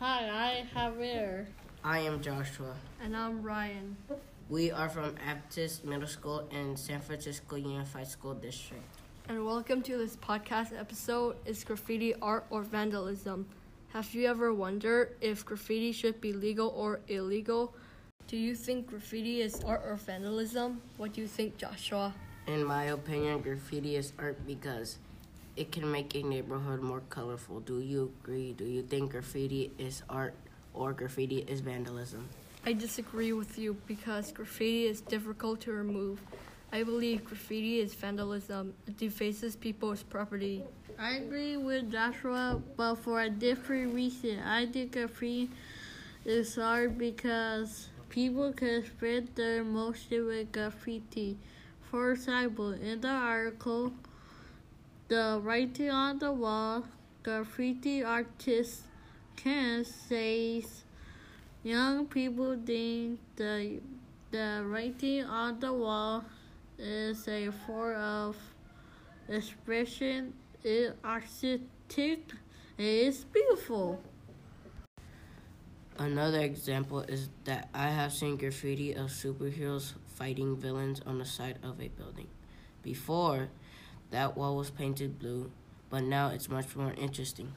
Hi, I am Joshua. And I'm Ryan. We are from Aptos Middle School in San Francisco Unified School District. And welcome to this podcast episode Is graffiti art or vandalism? Have you ever wondered if graffiti should be legal or illegal? Do you think graffiti is art or vandalism? What do you think, Joshua? In my opinion, graffiti is art because it can make a neighborhood more colorful. Do you agree? Do you think graffiti is art or graffiti is vandalism? I disagree with you because graffiti is difficult to remove. I believe graffiti is vandalism. It defaces people's property. I agree with Joshua, but for a different reason. I think graffiti is hard because people can spread their emotion with graffiti. For example, in the article, the writing on the wall, graffiti artist can says young people think the the writing on the wall is a form of expression. It artistic. It is beautiful. Another example is that I have seen graffiti of superheroes fighting villains on the side of a building. Before, that wall was painted blue, but now it's much more interesting.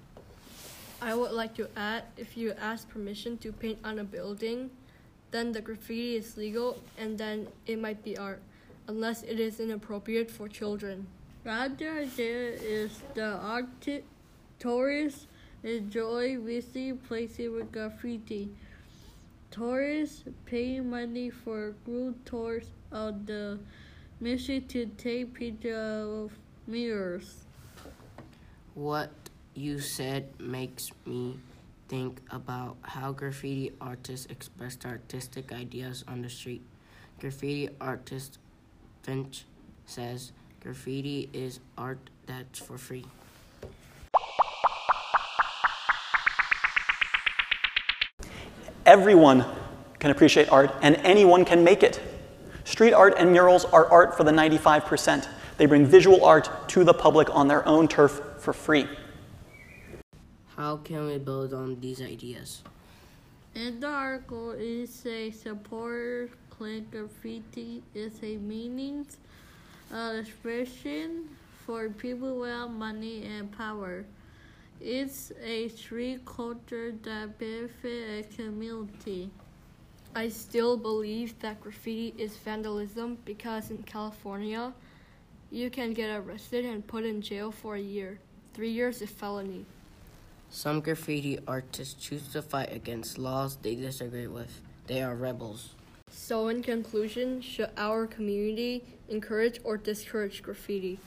I would like to add if you ask permission to paint on a building, then the graffiti is legal and then it might be art, unless it is inappropriate for children. The other idea is the artist tourists enjoy visiting places with graffiti. Tourists pay money for group tours of the mission to take pictures of mirrors. What you said makes me think about how graffiti artists express their artistic ideas on the street. Graffiti artist Finch says graffiti is art that's for free. Everyone can appreciate art and anyone can make it. Street art and murals are art for the 95%. They bring visual art to the public on their own turf for free. How can we build on these ideas? In the article, it says support claim graffiti is a meanings uh, expression for people without money and power. It's a street culture that benefits a community. I still believe that graffiti is vandalism because in California, you can get arrested and put in jail for a year. Three years is felony. Some graffiti artists choose to fight against laws they disagree with. They are rebels. So, in conclusion, should our community encourage or discourage graffiti?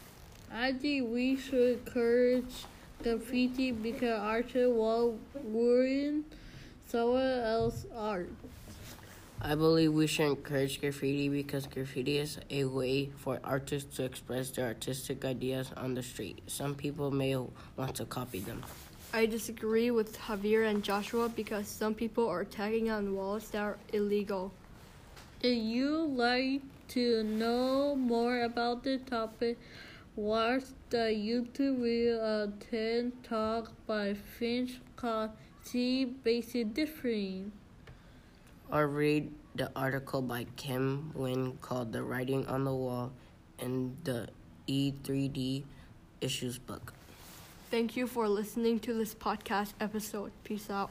I think we should encourage graffiti because artists won't ruin someone else's art. I believe we should encourage graffiti because graffiti is a way for artists to express their artistic ideas on the street. Some people may want to copy them. I disagree with Javier and Joshua because some people are tagging on walls that are illegal. If you like to know more about the topic, watch the YouTube video of TED Talk by Finch called See Basic Difference. Or read the article by Kim Wynn called The Writing on the Wall in the E3D Issues book. Thank you for listening to this podcast episode. Peace out.